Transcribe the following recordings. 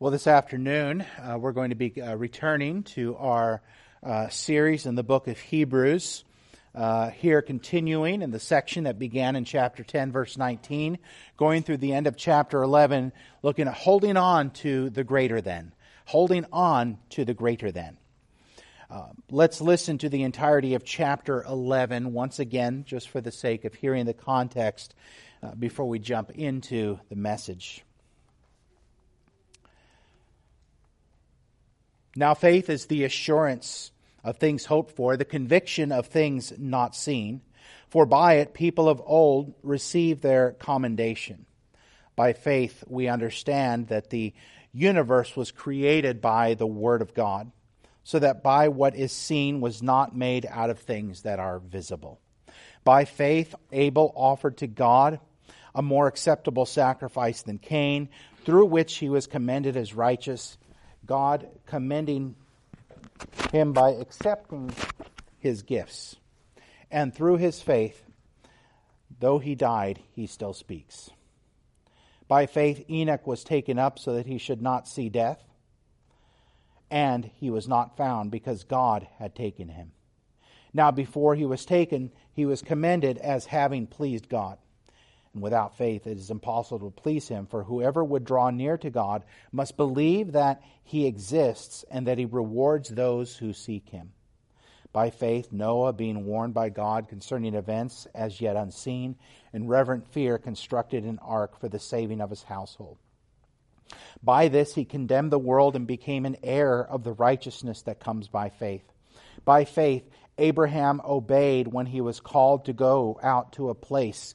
Well, this afternoon, uh, we're going to be uh, returning to our uh, series in the book of Hebrews. Uh, here, continuing in the section that began in chapter 10, verse 19, going through the end of chapter 11, looking at holding on to the greater than. Holding on to the greater than. Uh, let's listen to the entirety of chapter 11 once again, just for the sake of hearing the context uh, before we jump into the message. Now, faith is the assurance of things hoped for, the conviction of things not seen. For by it people of old received their commendation. By faith, we understand that the universe was created by the Word of God, so that by what is seen was not made out of things that are visible. By faith, Abel offered to God a more acceptable sacrifice than Cain, through which he was commended as righteous God commending him by accepting his gifts. And through his faith, though he died, he still speaks. By faith, Enoch was taken up so that he should not see death, and he was not found because God had taken him. Now, before he was taken, he was commended as having pleased God. And without faith, it is impossible to please him, for whoever would draw near to God must believe that he exists and that he rewards those who seek him. By faith, Noah, being warned by God concerning events as yet unseen, in reverent fear constructed an ark for the saving of his household. By this he condemned the world and became an heir of the righteousness that comes by faith. By faith, Abraham obeyed when he was called to go out to a place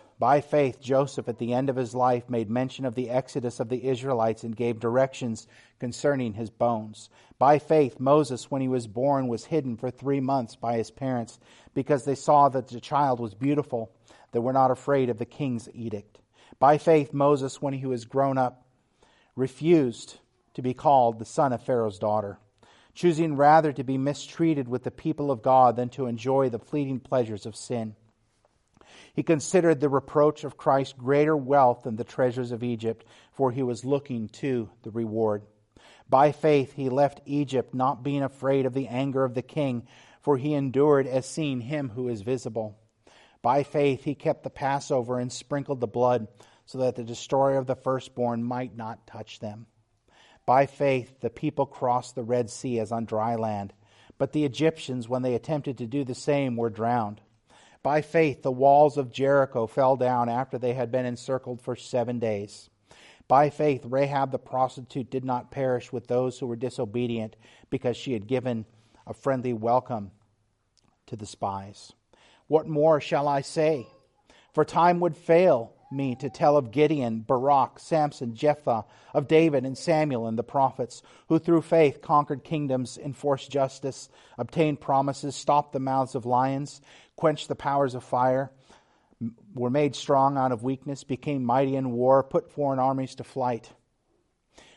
By faith, Joseph, at the end of his life, made mention of the exodus of the Israelites and gave directions concerning his bones. By faith, Moses, when he was born, was hidden for three months by his parents because they saw that the child was beautiful. They were not afraid of the king's edict. By faith, Moses, when he was grown up, refused to be called the son of Pharaoh's daughter, choosing rather to be mistreated with the people of God than to enjoy the fleeting pleasures of sin. He considered the reproach of Christ greater wealth than the treasures of Egypt, for he was looking to the reward. By faith he left Egypt, not being afraid of the anger of the king, for he endured as seeing him who is visible. By faith he kept the Passover and sprinkled the blood, so that the destroyer of the firstborn might not touch them. By faith the people crossed the Red Sea as on dry land, but the Egyptians, when they attempted to do the same, were drowned. By faith, the walls of Jericho fell down after they had been encircled for seven days. By faith, Rahab the prostitute did not perish with those who were disobedient because she had given a friendly welcome to the spies. What more shall I say? For time would fail me to tell of Gideon, Barak, Samson, Jephthah, of David and Samuel and the prophets, who through faith conquered kingdoms, enforced justice, obtained promises, stopped the mouths of lions, quenched the powers of fire, were made strong out of weakness, became mighty in war, put foreign armies to flight.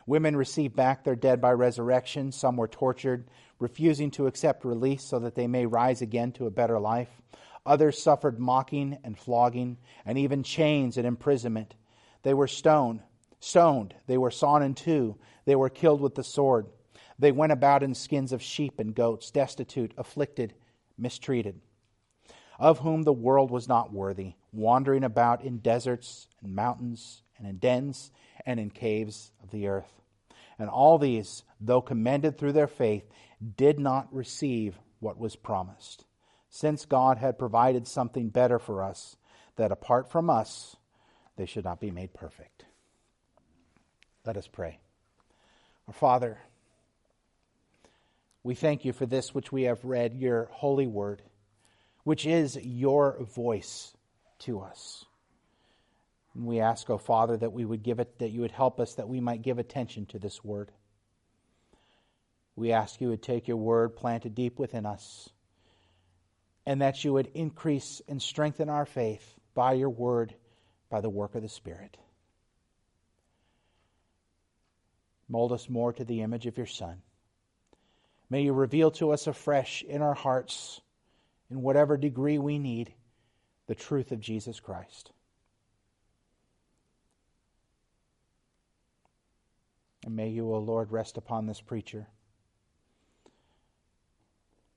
Women received back their dead by resurrection. Some were tortured, refusing to accept release so that they may rise again to a better life. Others suffered mocking and flogging, and even chains and imprisonment. They were stoned, stoned. They were sawn in two. They were killed with the sword. They went about in skins of sheep and goats, destitute, afflicted, mistreated, of whom the world was not worthy, wandering about in deserts and mountains and in dens and in caves of the earth. And all these, though commended through their faith, did not receive what was promised since God had provided something better for us, that apart from us, they should not be made perfect. Let us pray. Our Father, we thank you for this which we have read, your holy word, which is your voice to us. And we ask, O oh Father, that we would give it, that you would help us, that we might give attention to this word. We ask you would take your word, plant it deep within us, and that you would increase and strengthen our faith by your word, by the work of the Spirit. Mold us more to the image of your Son. May you reveal to us afresh in our hearts, in whatever degree we need, the truth of Jesus Christ. And may you, O Lord, rest upon this preacher.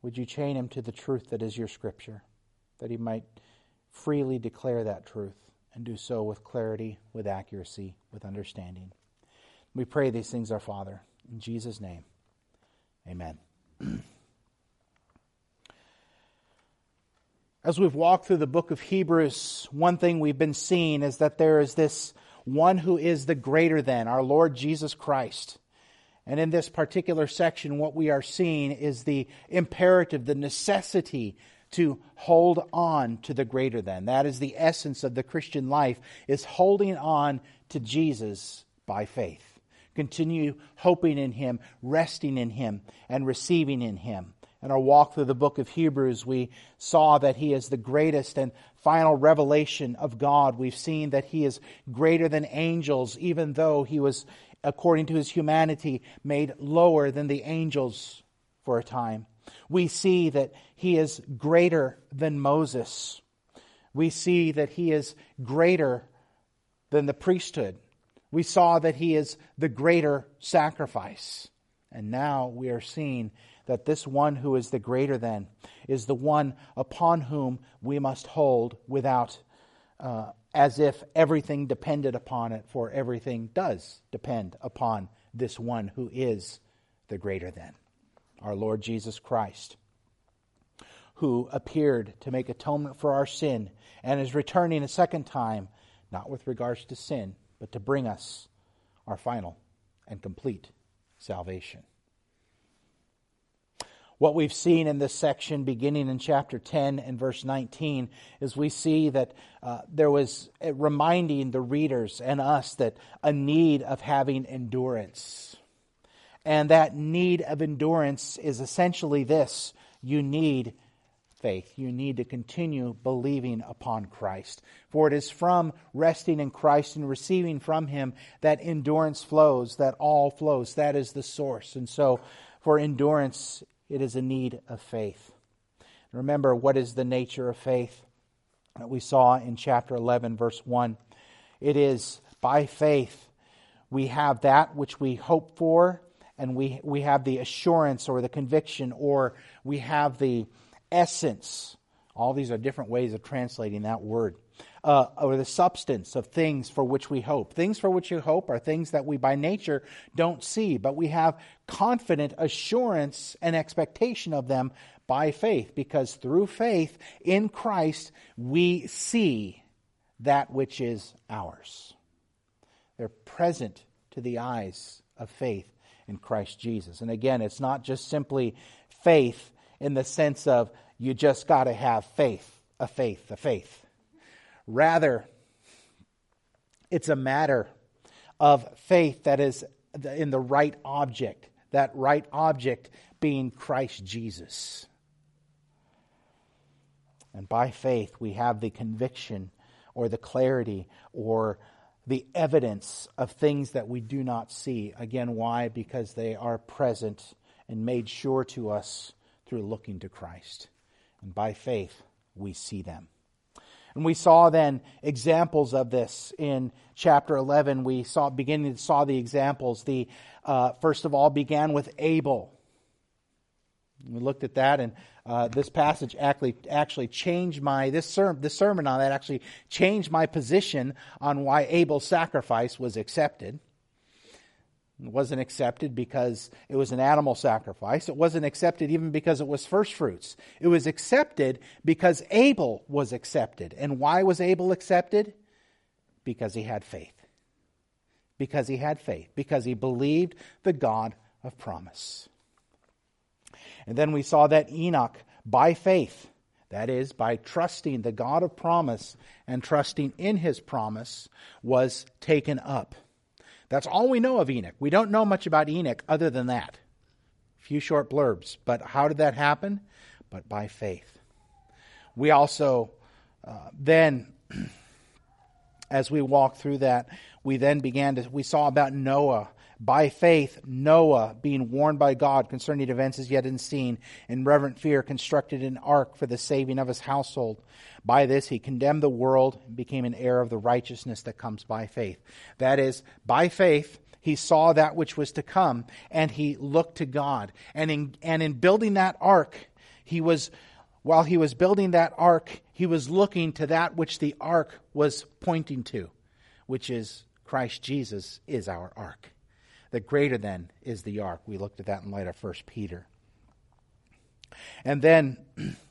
Would you chain him to the truth that is your scripture, that he might freely declare that truth and do so with clarity, with accuracy, with understanding? We pray these things, our Father, in Jesus' name. Amen. As we've walked through the book of Hebrews, one thing we've been seeing is that there is this one who is the greater than, our Lord Jesus Christ. And in this particular section, what we are seeing is the imperative, the necessity to hold on to the greater than. That is the essence of the Christian life, is holding on to Jesus by faith. Continue hoping in Him, resting in Him, and receiving in Him. In our walk through the book of Hebrews, we saw that He is the greatest and final revelation of God. We've seen that He is greater than angels, even though He was according to his humanity, made lower than the angels for a time. We see that he is greater than Moses. We see that he is greater than the priesthood. We saw that he is the greater sacrifice. And now we are seeing that this one who is the greater than is the one upon whom we must hold without uh, as if everything depended upon it, for everything does depend upon this one who is the greater than, our Lord Jesus Christ, who appeared to make atonement for our sin and is returning a second time, not with regards to sin, but to bring us our final and complete salvation. What we've seen in this section, beginning in chapter 10 and verse 19, is we see that uh, there was reminding the readers and us that a need of having endurance. And that need of endurance is essentially this you need faith. You need to continue believing upon Christ. For it is from resting in Christ and receiving from Him that endurance flows, that all flows. That is the source. And so, for endurance, it is a need of faith. Remember, what is the nature of faith that we saw in chapter 11, verse 1? It is by faith we have that which we hope for, and we, we have the assurance or the conviction, or we have the essence. All these are different ways of translating that word uh, or the substance of things for which we hope. Things for which we hope are things that we by nature don't see, but we have confident assurance and expectation of them by faith, because through faith in Christ we see that which is ours. They're present to the eyes of faith in Christ Jesus. And again, it's not just simply faith in the sense of you just got to have faith, a faith, a faith. Rather, it's a matter of faith that is in the right object, that right object being Christ Jesus. And by faith, we have the conviction or the clarity or the evidence of things that we do not see. Again, why? Because they are present and made sure to us through looking to Christ. And by faith, we see them. And we saw then examples of this in chapter 11. We saw beginning saw the examples. The uh, first of all began with Abel. We looked at that, and uh, this passage actually actually changed my this sermon this sermon on that actually changed my position on why Abel's sacrifice was accepted. It wasn't accepted because it was an animal sacrifice. It wasn't accepted even because it was first fruits. It was accepted because Abel was accepted. And why was Abel accepted? Because he had faith. Because he had faith. Because he believed the God of promise. And then we saw that Enoch, by faith, that is, by trusting the God of promise and trusting in his promise, was taken up. That's all we know of Enoch. We don't know much about Enoch other than that. A few short blurbs. But how did that happen? But by faith. We also uh, then, as we walked through that, we then began to, we saw about Noah by faith, Noah, being warned by God concerning events as yet unseen, in reverent fear, constructed an ark for the saving of his household. By this, he condemned the world and became an heir of the righteousness that comes by faith. That is, by faith, he saw that which was to come, and he looked to God. And in, and in building that ark, he was, while he was building that ark, he was looking to that which the ark was pointing to, which is Christ Jesus is our ark. The greater than is the ark. We looked at that in light of 1 Peter. And then,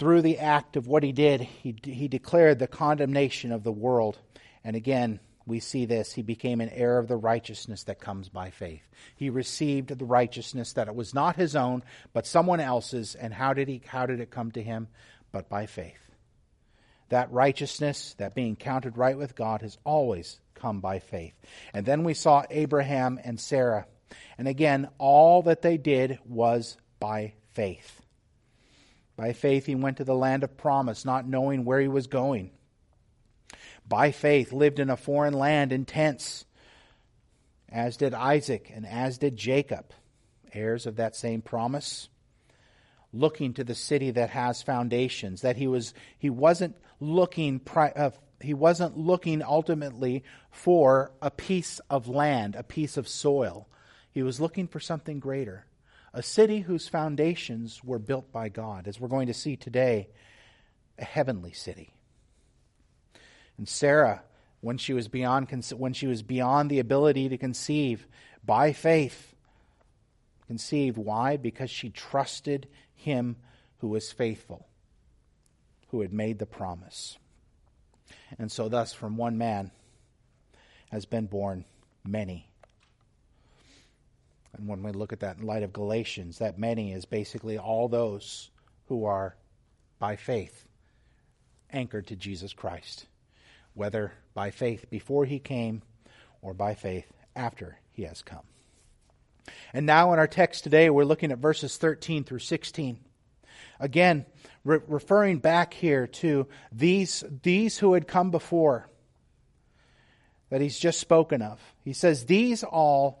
through the act of what he did, he, he declared the condemnation of the world. And again, we see this. He became an heir of the righteousness that comes by faith. He received the righteousness that it was not his own, but someone else's. And how did he how did it come to him? But by faith. That righteousness, that being counted right with God, has always come by faith. And then we saw Abraham and Sarah. And again, all that they did was by faith. By faith, he went to the land of promise, not knowing where he was going. By faith, lived in a foreign land in tents, as did Isaac and as did Jacob, heirs of that same promise looking to the city that has foundations that he was he wasn't looking uh, he wasn't looking ultimately for a piece of land, a piece of soil. He was looking for something greater. A city whose foundations were built by God, as we're going to see today, a heavenly city. And Sarah, when she was beyond when she was beyond the ability to conceive, by faith conceived. Why? Because she trusted him who was faithful, who had made the promise. And so, thus, from one man has been born many. And when we look at that in light of Galatians, that many is basically all those who are, by faith, anchored to Jesus Christ, whether by faith before he came or by faith after he has come. And now, in our text today, we're looking at verses 13 through 16. Again, re- referring back here to these, these who had come before that he's just spoken of. He says, These all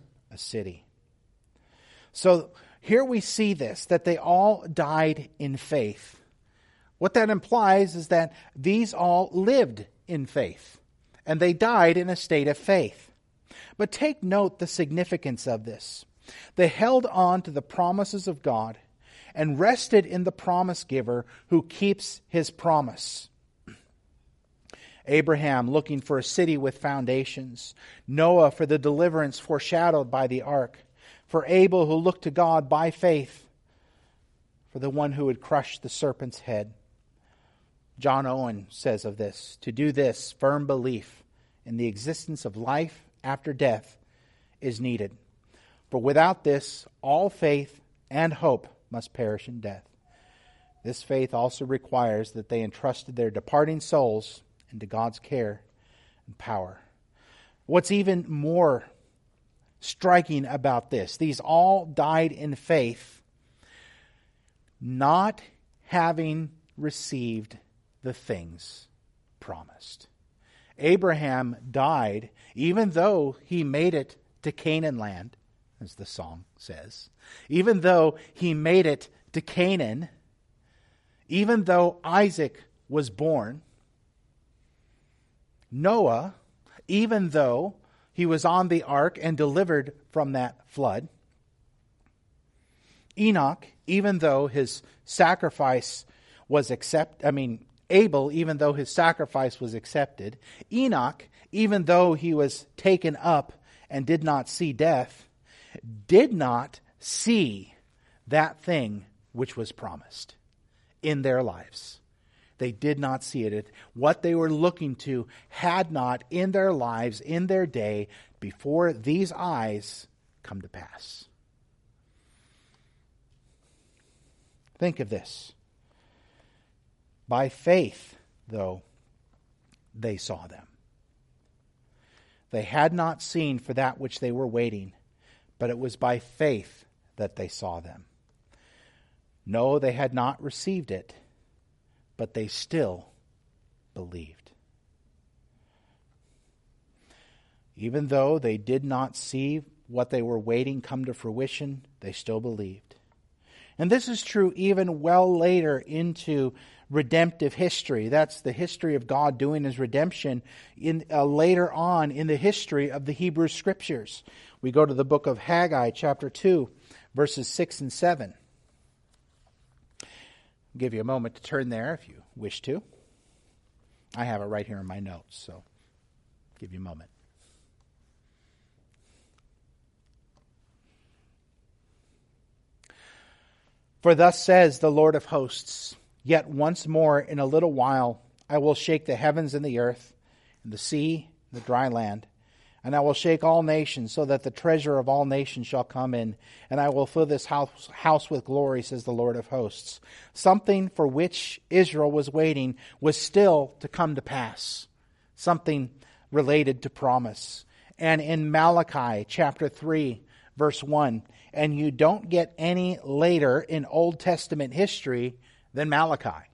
a city. So here we see this that they all died in faith. What that implies is that these all lived in faith, and they died in a state of faith. But take note the significance of this. They held on to the promises of God and rested in the promise giver who keeps his promise. Abraham looking for a city with foundations, Noah for the deliverance foreshadowed by the ark, for Abel who looked to God by faith, for the one who would crush the serpent's head. John Owen says of this to do this, firm belief in the existence of life after death is needed. For without this, all faith and hope must perish in death. This faith also requires that they entrusted their departing souls into God's care and power. What's even more striking about this, these all died in faith, not having received the things promised. Abraham died even though he made it to Canaan land, as the song says. Even though he made it to Canaan, even though Isaac was born, Noah, even though he was on the ark and delivered from that flood, Enoch, even though his sacrifice was accepted, I mean, Abel, even though his sacrifice was accepted, Enoch, even though he was taken up and did not see death, did not see that thing which was promised in their lives. They did not see it. What they were looking to had not in their lives, in their day, before these eyes come to pass. Think of this. By faith, though, they saw them. They had not seen for that which they were waiting, but it was by faith that they saw them. No, they had not received it, but they still believed. Even though they did not see what they were waiting come to fruition, they still believed. And this is true even well later into redemptive history. That's the history of God doing his redemption in, uh, later on in the history of the Hebrew Scriptures. We go to the book of Haggai, chapter 2, verses 6 and 7. Give you a moment to turn there if you wish to. I have it right here in my notes, so give you a moment. For thus says the Lord of hosts Yet once more in a little while I will shake the heavens and the earth, and the sea, and the dry land. And I will shake all nations, so that the treasure of all nations shall come in, and I will fill this house, house with glory, says the Lord of hosts. Something for which Israel was waiting was still to come to pass. Something related to promise. And in Malachi chapter 3, verse 1, and you don't get any later in Old Testament history than Malachi.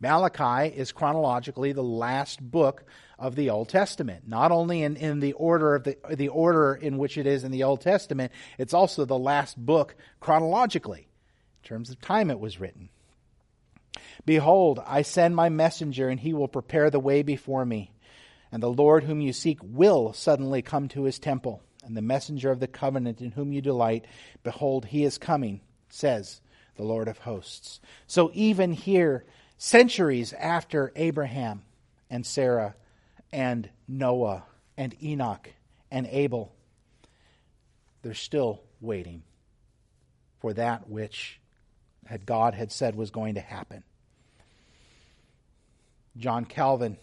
Malachi is chronologically the last book of the Old Testament. Not only in, in the order of the, the order in which it is in the Old Testament, it's also the last book chronologically, in terms of time it was written. Behold, I send my messenger, and he will prepare the way before me. And the Lord whom you seek will suddenly come to his temple. And the messenger of the covenant in whom you delight, behold, he is coming, says the Lord of hosts. So even here, centuries after Abraham and Sarah and Noah and Enoch and Abel, they're still waiting for that which had God had said was going to happen. John Calvin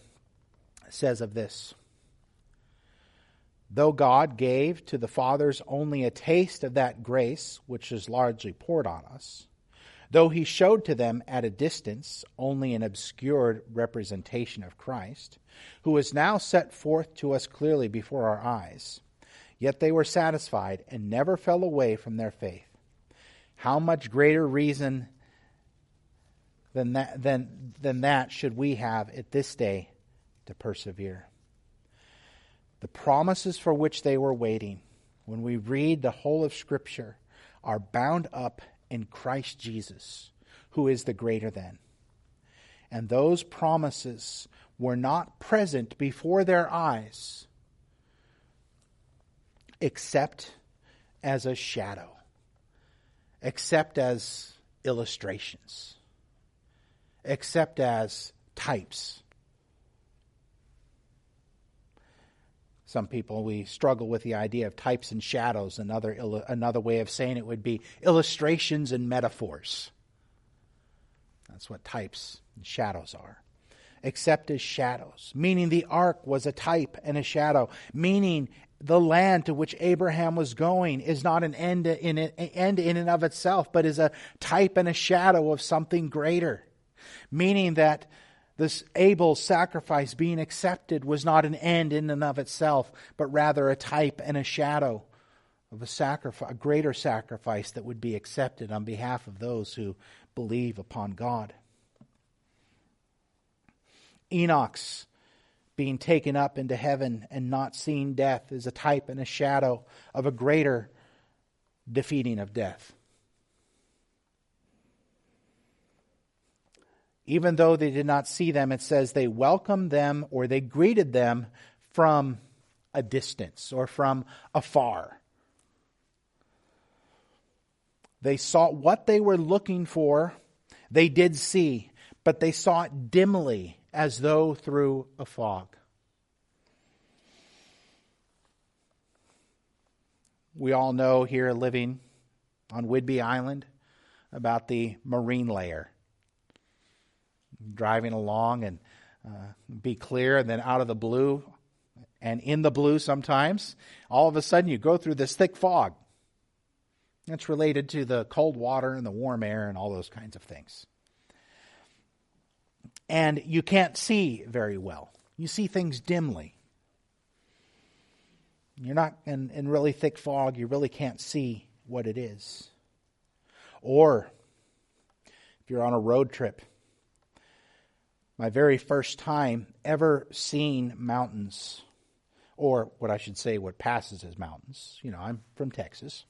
says of this Though God gave to the fathers only a taste of that grace which is largely poured on us, Though he showed to them at a distance only an obscured representation of Christ, who is now set forth to us clearly before our eyes, yet they were satisfied and never fell away from their faith. How much greater reason than that, than, than that should we have at this day to persevere? The promises for which they were waiting, when we read the whole of Scripture, are bound up in Christ Jesus, who is the greater than. And those promises were not present before their eyes except as a shadow, except as illustrations, except as types. Some people, we struggle with the idea of types and shadows. Another, another way of saying it would be illustrations and metaphors. That's what types and shadows are. Except as shadows, meaning the ark was a type and a shadow, meaning the land to which Abraham was going is not an end in, an end in and of itself, but is a type and a shadow of something greater. Meaning that this Abel's sacrifice being accepted was not an end in and of itself, but rather a type and a shadow of a sacrifice, a greater sacrifice that would be accepted on behalf of those who believe upon God. Enoch's being taken up into heaven and not seeing death is a type and a shadow of a greater defeating of death. Even though they did not see them, it says they welcomed them or they greeted them from a distance or from afar. They saw what they were looking for, they did see, but they saw it dimly as though through a fog. We all know here living on Whidbey Island about the marine layer. Driving along and uh, be clear, and then out of the blue, and in the blue sometimes, all of a sudden you go through this thick fog. That's related to the cold water and the warm air and all those kinds of things and you can't see very well. You see things dimly. You're not in, in really thick fog, you really can't see what it is. Or if you're on a road trip, my very first time ever seeing mountains, or what I should say, what passes as mountains, you know, I'm from Texas,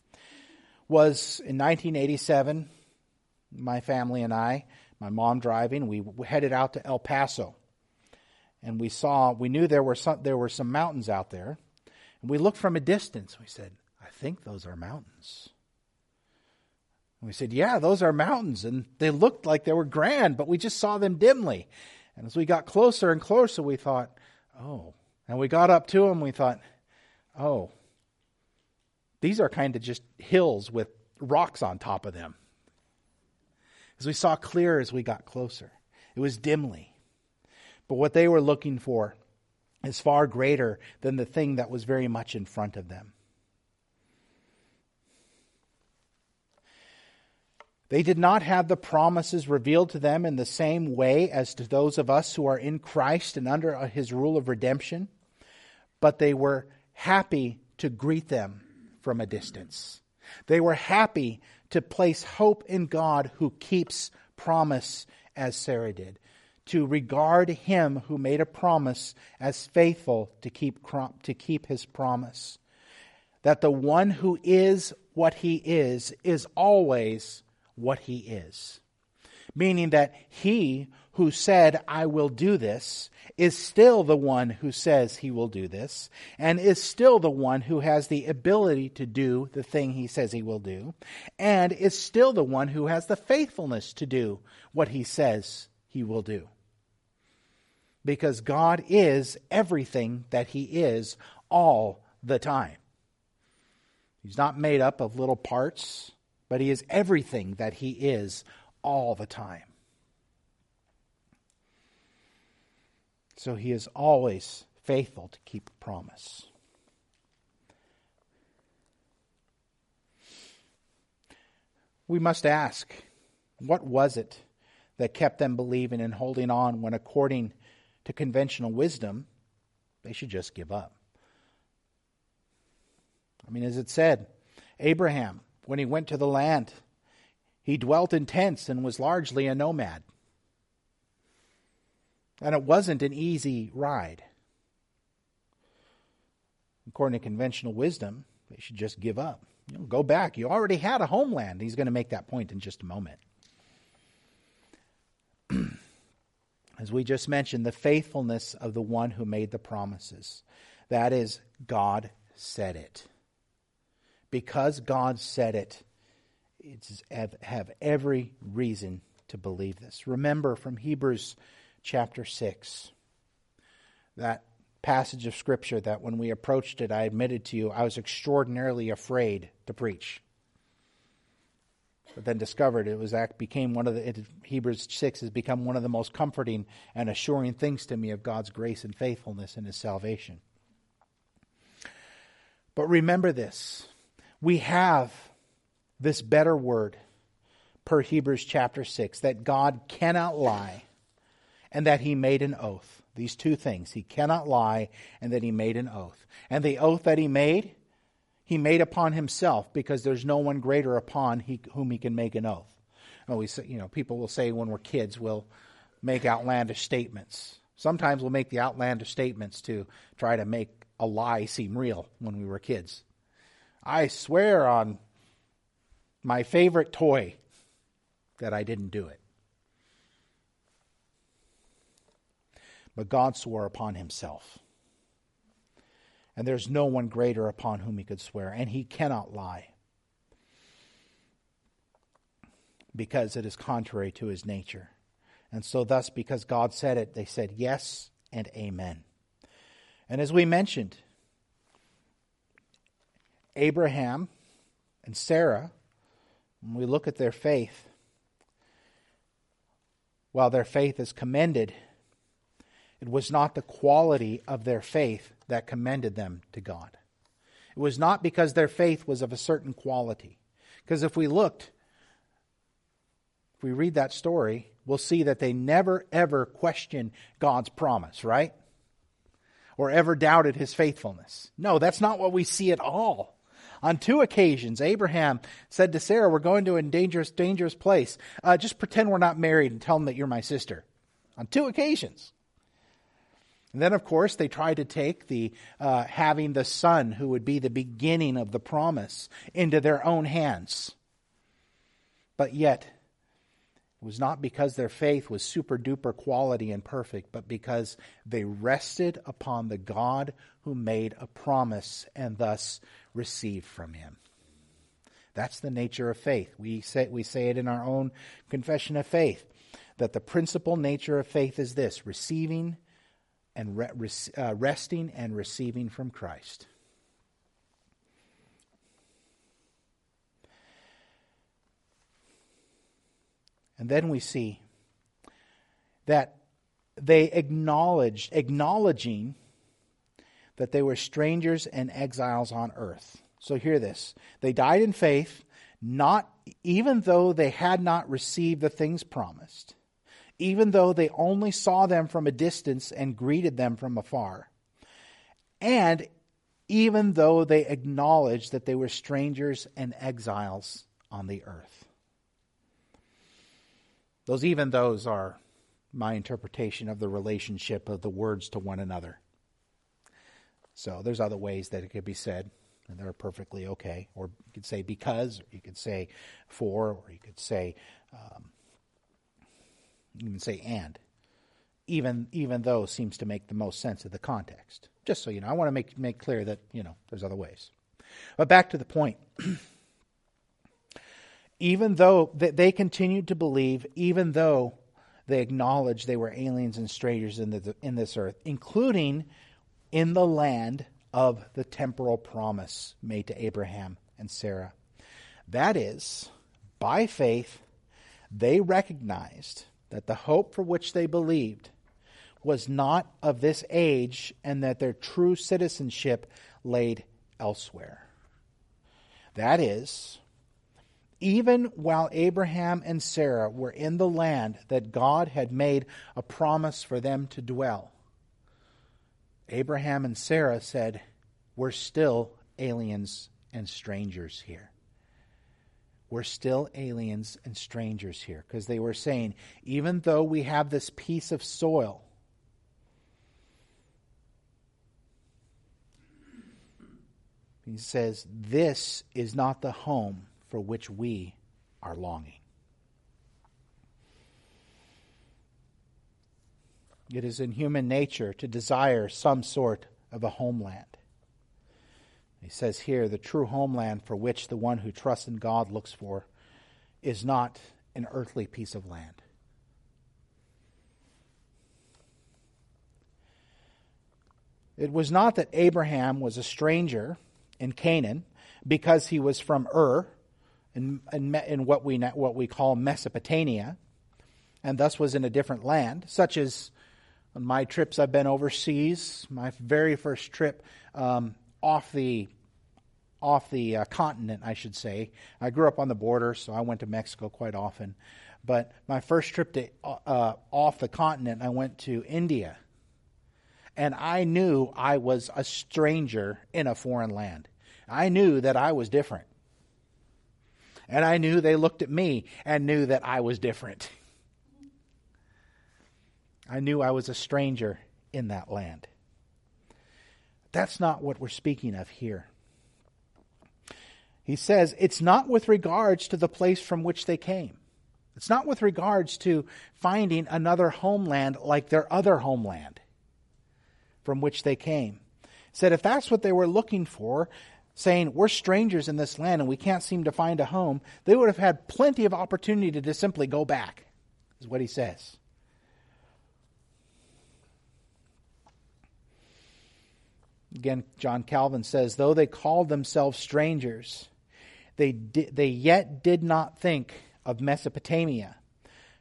was in 1987. My family and I my mom driving. We headed out to El Paso, and we saw we knew there were some there were some mountains out there, and we looked from a distance. We said, "I think those are mountains." And we said, "Yeah, those are mountains," and they looked like they were grand, but we just saw them dimly. And as we got closer and closer, we thought, "Oh," and we got up to them. We thought, "Oh." These are kind of just hills with rocks on top of them as we saw clearer as we got closer. It was dimly. But what they were looking for is far greater than the thing that was very much in front of them. They did not have the promises revealed to them in the same way as to those of us who are in Christ and under uh, his rule of redemption, but they were happy to greet them from a distance. They were happy to place hope in God who keeps promise as Sarah did, to regard him who made a promise as faithful to keep, to keep his promise. That the one who is what he is is always what he is. Meaning that he who said, I will do this, is still the one who says he will do this, and is still the one who has the ability to do the thing he says he will do, and is still the one who has the faithfulness to do what he says he will do. Because God is everything that he is all the time. He's not made up of little parts, but he is everything that he is all the time. So he is always faithful to keep promise. We must ask what was it that kept them believing and holding on when, according to conventional wisdom, they should just give up? I mean, as it said, Abraham, when he went to the land, he dwelt in tents and was largely a nomad. And it wasn't an easy ride. According to conventional wisdom, they should just give up. You know, go back. You already had a homeland. He's going to make that point in just a moment. As we just mentioned, the faithfulness of the one who made the promises. That is, God said it. Because God said it, it's, have, every reason to believe this. Remember from Hebrews chapter 6, that passage of Scripture that when we approached it, I admitted to you I was extraordinarily afraid to preach. But then discovered it was became one of the it, Hebrews six has become one of the most comforting and assuring things to me of God's grace and faithfulness in His salvation. But remember this: we have this better word per Hebrews chapter six that God cannot lie, and that He made an oath. These two things. He cannot lie, and that he made an oath. And the oath that he made, he made upon himself, because there's no one greater upon he, whom he can make an oath. Oh, we say, you know, people will say when we're kids, we'll make outlandish statements. Sometimes we'll make the outlandish statements to try to make a lie seem real when we were kids. I swear on my favorite toy that I didn't do it. But God swore upon himself. And there's no one greater upon whom he could swear, and he cannot lie. Because it is contrary to his nature. And so, thus, because God said it, they said yes and amen. And as we mentioned, Abraham and Sarah, when we look at their faith, while their faith is commended, it was not the quality of their faith that commended them to God. It was not because their faith was of a certain quality. Because if we looked, if we read that story, we'll see that they never ever questioned God's promise, right? Or ever doubted his faithfulness. No, that's not what we see at all. On two occasions, Abraham said to Sarah, We're going to a dangerous, dangerous place. Uh, just pretend we're not married and tell them that you're my sister. On two occasions. And then, of course, they tried to take the uh, having the son, who would be the beginning of the promise, into their own hands. But yet, it was not because their faith was super duper quality and perfect, but because they rested upon the God who made a promise and thus received from him. That's the nature of faith. We say, we say it in our own confession of faith that the principal nature of faith is this receiving and re- uh, resting and receiving from Christ. And then we see that they acknowledged, acknowledging that they were strangers and exiles on earth. So hear this. They died in faith, not even though they had not received the things promised even though they only saw them from a distance and greeted them from afar. And even though they acknowledged that they were strangers and exiles on the earth. Those even those are my interpretation of the relationship of the words to one another. So there's other ways that it could be said, and they're perfectly okay. Or you could say because, or you could say for, or you could say um, say and. Even even though seems to make the most sense of the context. Just so you know, I want to make make clear that, you know, there's other ways. But back to the point. even though they continued to believe, even though they acknowledged they were aliens and strangers in, the, in this earth, including in the land of the temporal promise made to Abraham and Sarah. That is, by faith, they recognized that the hope for which they believed was not of this age and that their true citizenship laid elsewhere. That is, even while Abraham and Sarah were in the land that God had made a promise for them to dwell, Abraham and Sarah said, We're still aliens and strangers here we're still aliens and strangers here because they were saying, even though we have this piece of soil, he says, this is not the home for which we are longing. It is in human nature to desire some sort of a homeland. He says here, the true homeland for which the one who trusts in God looks for is not an earthly piece of land. It was not that Abraham was a stranger in Canaan because he was from Ur, in, in, in, what, we, what we call Mesopotamia, and thus was in a different land, such as on my trips I've been overseas. My very first trip um, off the off the uh, continent, I should say. I grew up on the border, so I went to Mexico quite often. But my first trip to uh, off the continent, I went to India, and I knew I was a stranger in a foreign land. I knew that I was different. And I knew they looked at me and knew that I was different. I knew I was a stranger in that land. That's not what we're speaking of here. He says it's not with regards to the place from which they came. It's not with regards to finding another homeland like their other homeland from which they came. He said if that's what they were looking for, saying, We're strangers in this land and we can't seem to find a home, they would have had plenty of opportunity to just simply go back, is what he says. Again, John Calvin says, though they called themselves strangers, they, di- they yet did not think of Mesopotamia.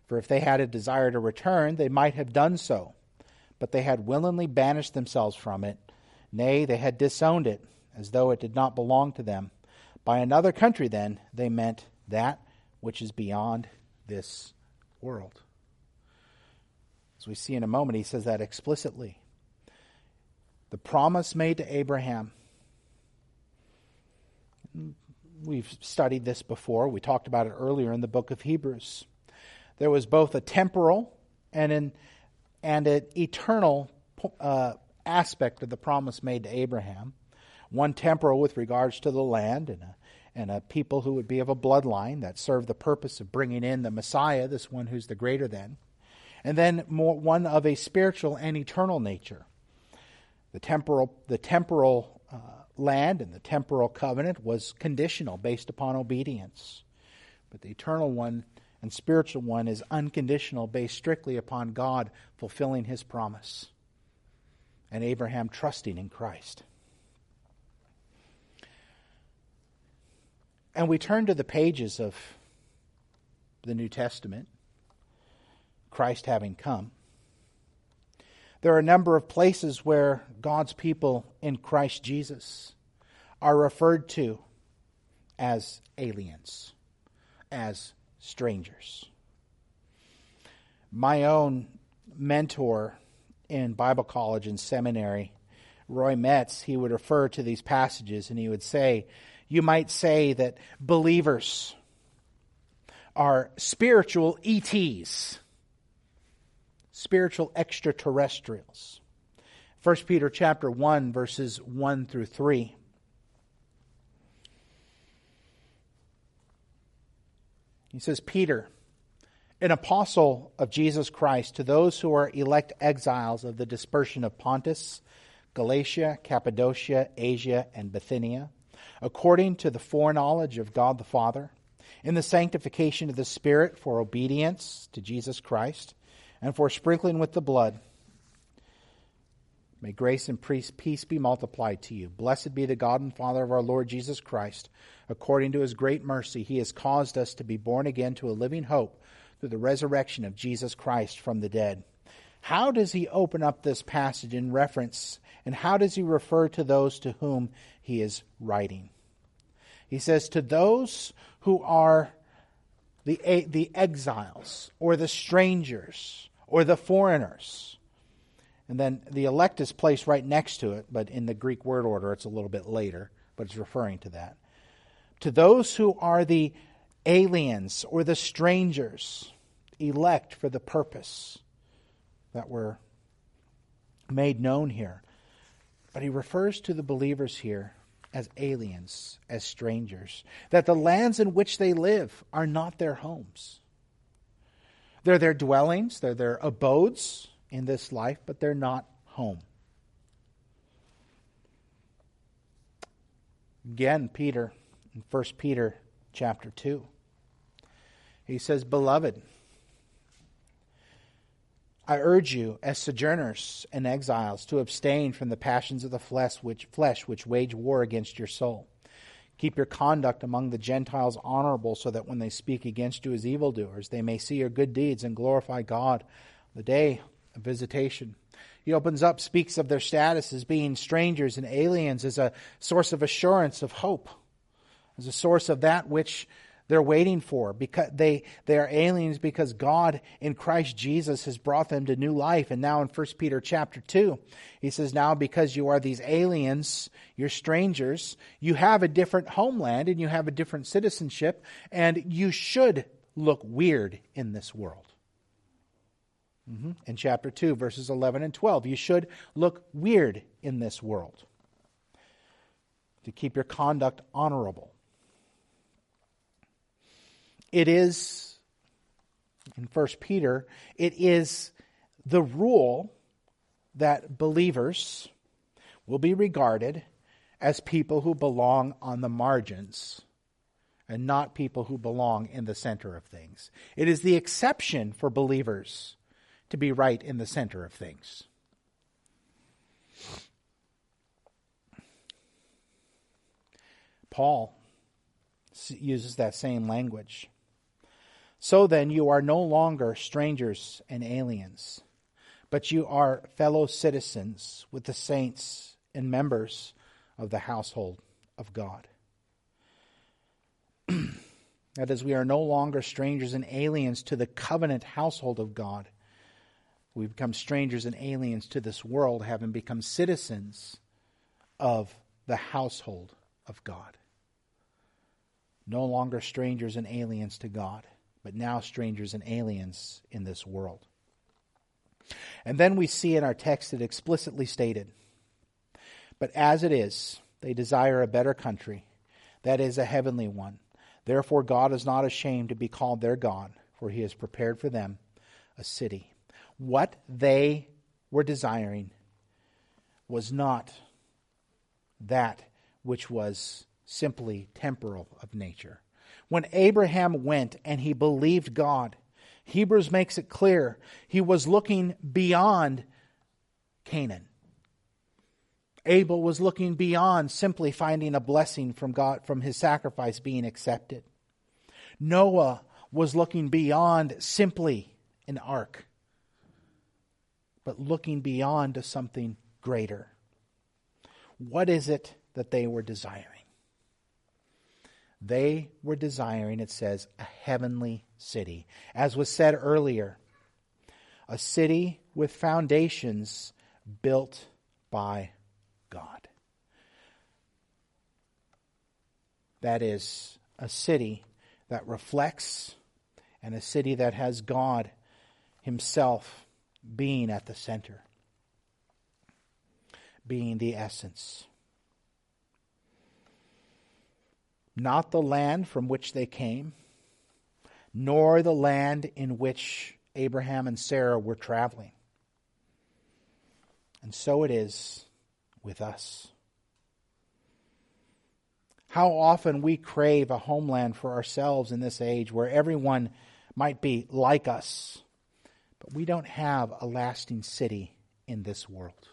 For if they had a desire to return, they might have done so. But they had willingly banished themselves from it. Nay, they had disowned it as though it did not belong to them. By another country, then, they meant that which is beyond this world. As we see in a moment, he says that explicitly. The promise made to Abraham. We've studied this before. We talked about it earlier in the book of Hebrews. There was both a temporal and an, and an eternal uh, aspect of the promise made to Abraham one temporal with regards to the land and a, and a people who would be of a bloodline that served the purpose of bringing in the Messiah, this one who's the greater than, and then more, one of a spiritual and eternal nature. The temporal, the temporal uh, land and the temporal covenant was conditional based upon obedience, but the eternal one and spiritual one is unconditional based strictly upon God fulfilling His promise and Abraham trusting in Christ. And we turn to the pages of the New Testament, Christ having come. There are a number of places where God's people in Christ Jesus are referred to as aliens, as strangers. My own mentor in Bible college and seminary, Roy Metz, he would refer to these passages and he would say, you might say that believers are spiritual ETs, spiritual extraterrestrials. 1 Peter chapter 1 verses 1 through 3. He says, Peter, an apostle of Jesus Christ, to those who are elect exiles of the dispersion of Pontus, Galatia, Cappadocia, Asia, and Bithynia according to the foreknowledge of God the Father, in the sanctification of the Spirit for obedience to Jesus Christ, and for sprinkling with the blood. May grace and peace be multiplied to you. Blessed be the God and Father of our Lord Jesus Christ. According to his great mercy, he has caused us to be born again to a living hope through the resurrection of Jesus Christ from the dead. How does he open up this passage in reference, and how does he refer to those to whom he is writing. He says, To those who are the, the exiles, or the strangers, or the foreigners. And then the elect is placed right next to it, but in the Greek word order, it's a little bit later, but it's referring to that. To those who are the aliens or the strangers, elect for the purpose that were made known here. But he refers to the believers here as aliens, as strangers, that the lands in which they live are not their homes. They're their dwellings, they're their abodes in this life, but they're not home. Again, Peter, in 1 Peter chapter 2. He says, Beloved, I urge you, as sojourners and exiles, to abstain from the passions of the flesh which, flesh which wage war against your soul. Keep your conduct among the Gentiles honorable, so that when they speak against you as evildoers, they may see your good deeds and glorify God the day of visitation. He opens up, speaks of their status as being strangers and aliens as a source of assurance of hope, as a source of that which they're waiting for because they, they are aliens because God in Christ Jesus has brought them to new life. And now in 1 Peter chapter 2, he says, Now because you are these aliens, you're strangers, you have a different homeland and you have a different citizenship, and you should look weird in this world. Mm-hmm. In chapter 2, verses 11 and 12, you should look weird in this world to keep your conduct honorable. It is, in 1 Peter, it is the rule that believers will be regarded as people who belong on the margins and not people who belong in the center of things. It is the exception for believers to be right in the center of things. Paul uses that same language. So then, you are no longer strangers and aliens, but you are fellow citizens with the saints and members of the household of God. that is, we are no longer strangers and aliens to the covenant household of God. We become strangers and aliens to this world, having become citizens of the household of God. No longer strangers and aliens to God but now strangers and aliens in this world. And then we see in our text it explicitly stated, But as it is, they desire a better country, that is, a heavenly one. Therefore, God is not ashamed to be called their God, for he has prepared for them a city. What they were desiring was not that which was simply temporal of nature when Abraham went and he believed God. Hebrews makes it clear he was looking beyond Canaan. Abel was looking beyond simply finding a blessing from God from his sacrifice being accepted. Noah was looking beyond simply an ark, but looking beyond to something greater. What is it that they were desiring? They were desiring, it says, a heavenly city. As was said earlier, a city with foundations built by God. That is a city that reflects and a city that has God Himself being at the center, being the essence. Not the land from which they came, nor the land in which Abraham and Sarah were traveling. And so it is with us. How often we crave a homeland for ourselves in this age where everyone might be like us, but we don't have a lasting city in this world.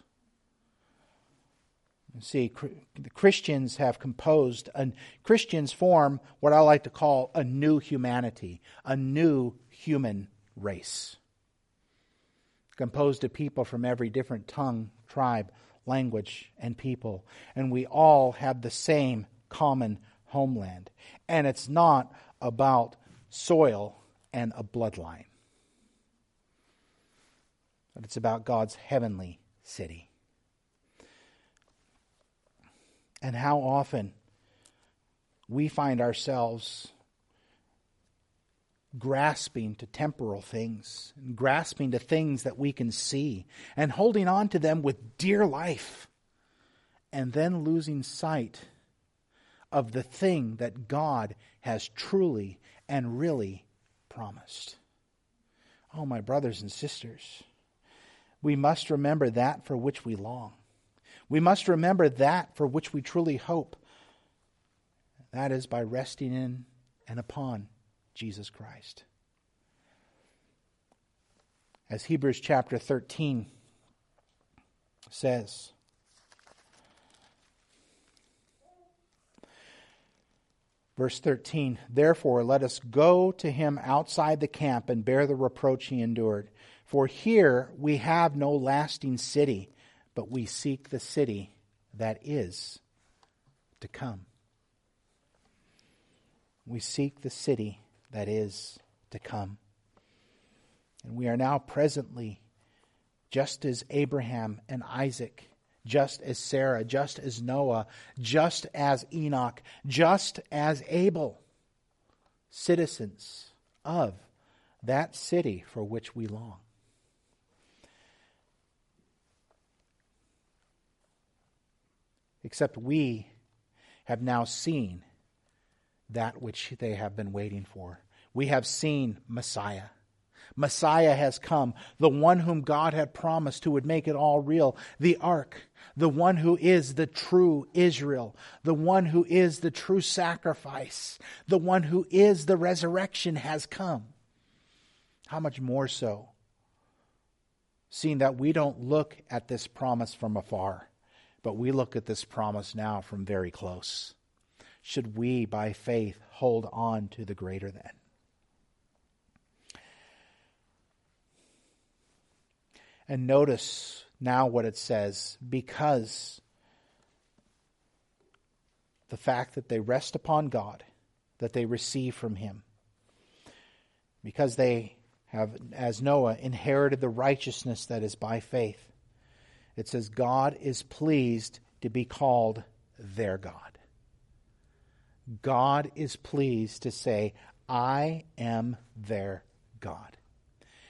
See, the Christians have composed, and Christians form what I like to call a new humanity, a new human race, composed of people from every different tongue, tribe, language, and people. And we all have the same common homeland. And it's not about soil and a bloodline, but it's about God's heavenly city. And how often we find ourselves grasping to temporal things, and grasping to things that we can see, and holding on to them with dear life, and then losing sight of the thing that God has truly and really promised. Oh, my brothers and sisters, we must remember that for which we long. We must remember that for which we truly hope. That is by resting in and upon Jesus Christ. As Hebrews chapter 13 says, Verse 13, therefore let us go to him outside the camp and bear the reproach he endured. For here we have no lasting city, but we seek the city that is to come. We seek the city that is to come. And we are now presently, just as Abraham and Isaac just as Sarah, just as Noah, just as Enoch, just as Abel, citizens of that city for which we long. Except we have now seen that which they have been waiting for. We have seen Messiah. Messiah has come, the one whom God had promised who would make it all real, the ark, the one who is the true Israel, the one who is the true sacrifice, the one who is the resurrection has come. How much more so? Seeing that we don't look at this promise from afar, but we look at this promise now from very close. Should we, by faith, hold on to the greater than? And notice now what it says because the fact that they rest upon God, that they receive from Him, because they have, as Noah, inherited the righteousness that is by faith. It says, God is pleased to be called their God. God is pleased to say, I am their God.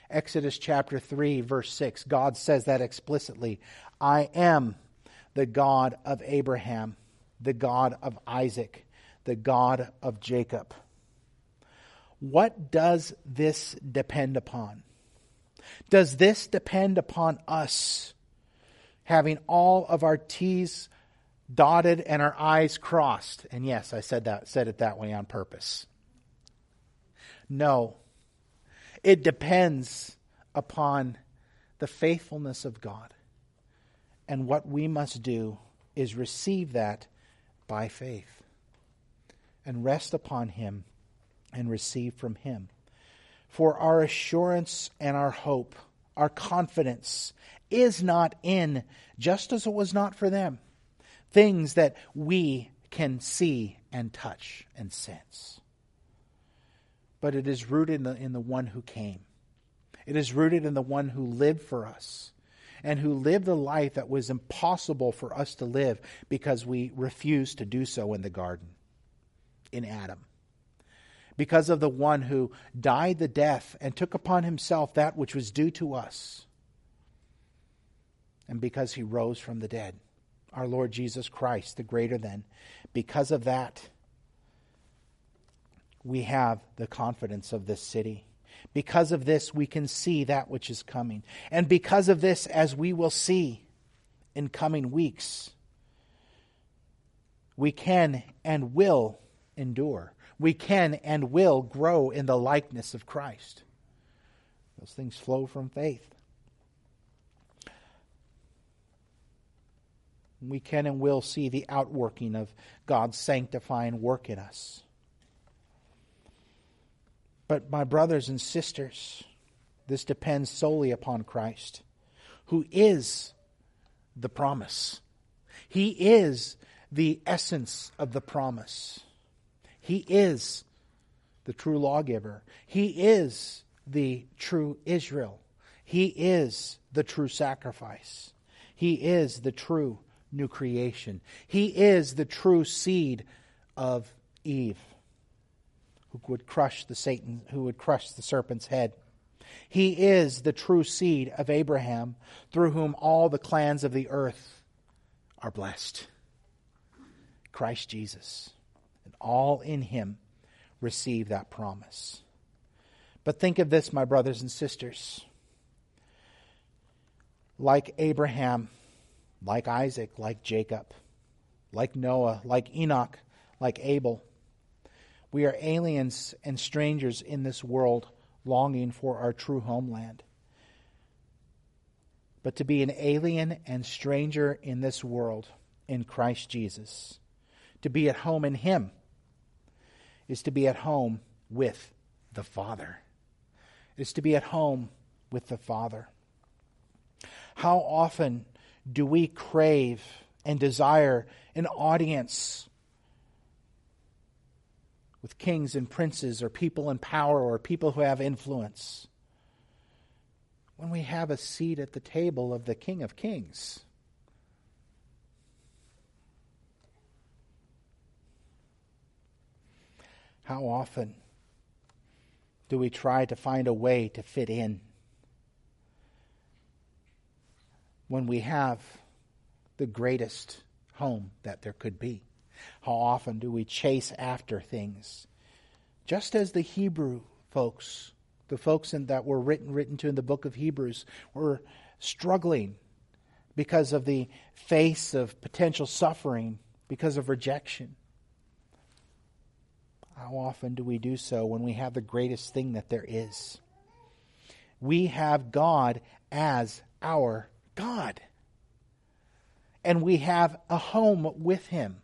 Exodus chapter 3, verse 6, God says that explicitly. I am the God of Abraham, the God of Isaac, the God of Jacob. What does this depend upon? Does this depend upon us having all of our T's dotted and our I's crossed? And yes, I said that said it that way on purpose. No. It depends upon the faithfulness of God. And what we must do is receive that by faith and rest upon Him and receive from Him. For our assurance and our hope, our confidence is not in, just as it was not for them, things that we can see and touch and sense but it is rooted in the, in the one who came. It is rooted in the one who lived for us and who lived a life that was impossible for us to live because we refused to do so in the garden, in Adam. Because of the one who died the death and took upon himself that which was due to us. And because he rose from the dead, our Lord Jesus Christ, the greater than. Because of that, we have the confidence of this city. Because of this, we can see that which is coming. And because of this, as we will see in coming weeks, we can and will endure. We can and will grow in the likeness of Christ. Those things flow from faith. We can and will see the outworking of God's sanctifying work in us. But, my brothers and sisters, this depends solely upon Christ, who is the promise. He is the essence of the promise. He is the true lawgiver. He is the true Israel. He is the true sacrifice. He is the true new creation. He is the true seed of Eve who would crush the Satan, who would crush the serpent's head. He is the true seed of Abraham, through whom all the clans of the earth are blessed. Christ Jesus. And all in him receive that promise. But think of this, my brothers and sisters. Like Abraham, like Isaac, like Jacob, like Noah, like Enoch, like Abel, we are aliens and strangers in this world, longing for our true homeland. but to be an alien and stranger in this world in Christ Jesus. To be at home in Him is to be at home with the Father. Is to be at home with the Father. How often do we crave and desire an audience with kings and princes or people in power or people who have influence? When we have a seat at the table of the King of Kings. How often do we try to find a way to fit in when we have the greatest home that there could be? How often do we chase after things? Just as the Hebrew folks, the folks in, that were written written to in the book of Hebrews, were struggling because of the face of potential suffering, because of rejection. How often do we do so when we have the greatest thing that there is? We have God as our God. And we have a home with Him.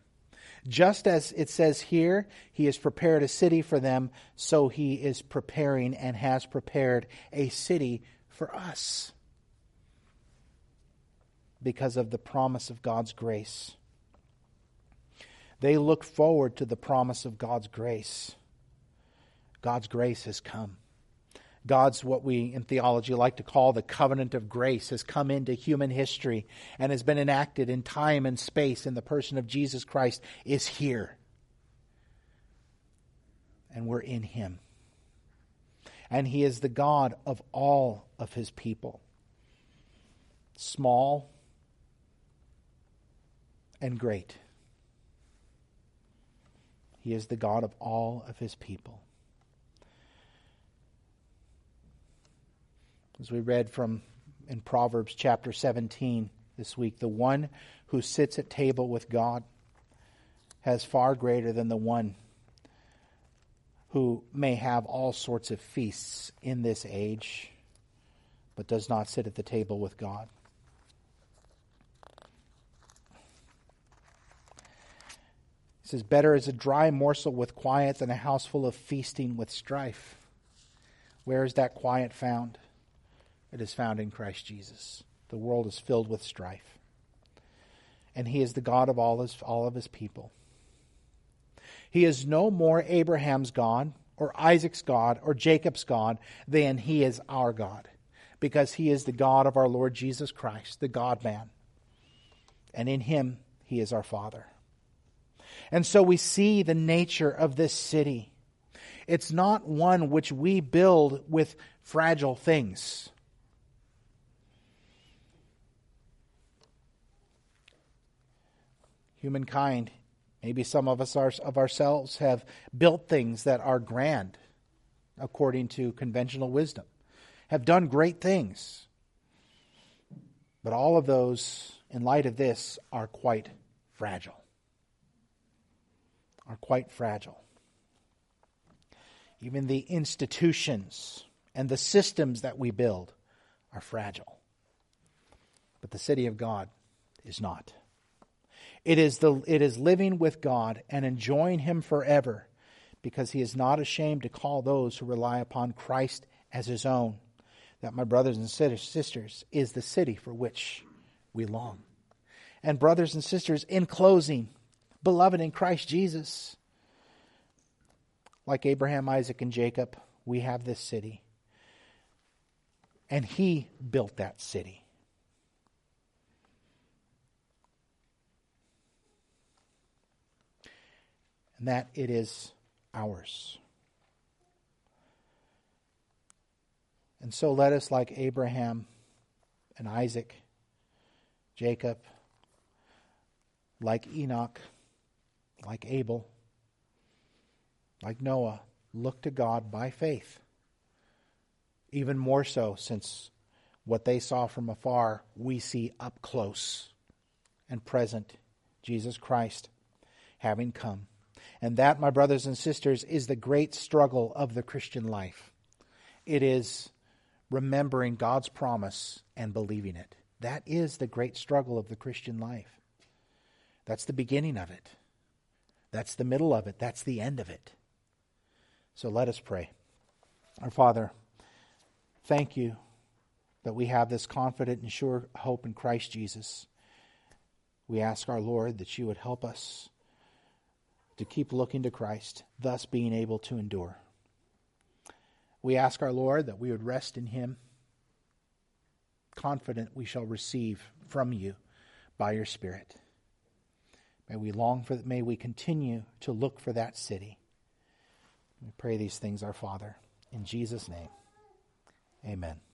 Just as it says here, He has prepared a city for them, so He is preparing and has prepared a city for us because of the promise of God's grace. They look forward to the promise of God's grace. God's grace has come. God's what we in theology like to call the covenant of grace has come into human history and has been enacted in time and space in the person of Jesus Christ is here. And we're in him. And he is the God of all of his people. Small and great. He is the God of all of his people. As we read from in Proverbs chapter 17 this week, the one who sits at table with God has far greater than the one who may have all sorts of feasts in this age, but does not sit at the table with God. It says, Better is a dry morsel with quiet than a house full of feasting with strife. Where is that quiet found? It is found in Christ Jesus. The world is filled with strife. And he is the God of all, his, all of his people. He is no more Abraham's God or Isaac's God or Jacob's God than he is our God, because he is the God of our Lord Jesus Christ, the God man. And in him, he is our Father. And so we see the nature of this city. It's not one which we build with fragile things. Humankind, maybe some of us are, of ourselves have built things that are grand according to conventional wisdom, have done great things. But all of those, in light of this, are quite fragile are quite fragile. Even the institutions and the systems that we build are fragile. But the city of God is not. It is, the, it is living with God and enjoying Him forever because He is not ashamed to call those who rely upon Christ as His own. That, my brothers and sisters, is the city for which we long. And, brothers and sisters, in closing, beloved in Christ Jesus. Like Abraham, Isaac, and Jacob, we have this city. And he built that city. And that it is ours. And so let us, like Abraham and Isaac, Jacob, like Enoch, like Abel, like Noah, look to God by faith. Even more so, since what they saw from afar, we see up close and present Jesus Christ having come. And that, my brothers and sisters, is the great struggle of the Christian life. It is remembering God's promise and believing it. That is the great struggle of the Christian life. That's the beginning of it. That's the middle of it. That's the end of it. So let us pray. Our Father, thank you that we have this confident and sure hope in Christ Jesus. We ask our Lord that you would help us to keep looking to Christ, thus being able to endure. We ask our Lord that we would rest in him, confident we shall receive from you by your Spirit. May we long for may we continue to look for that city. We pray these things, our Father, in Jesus' name. Amen.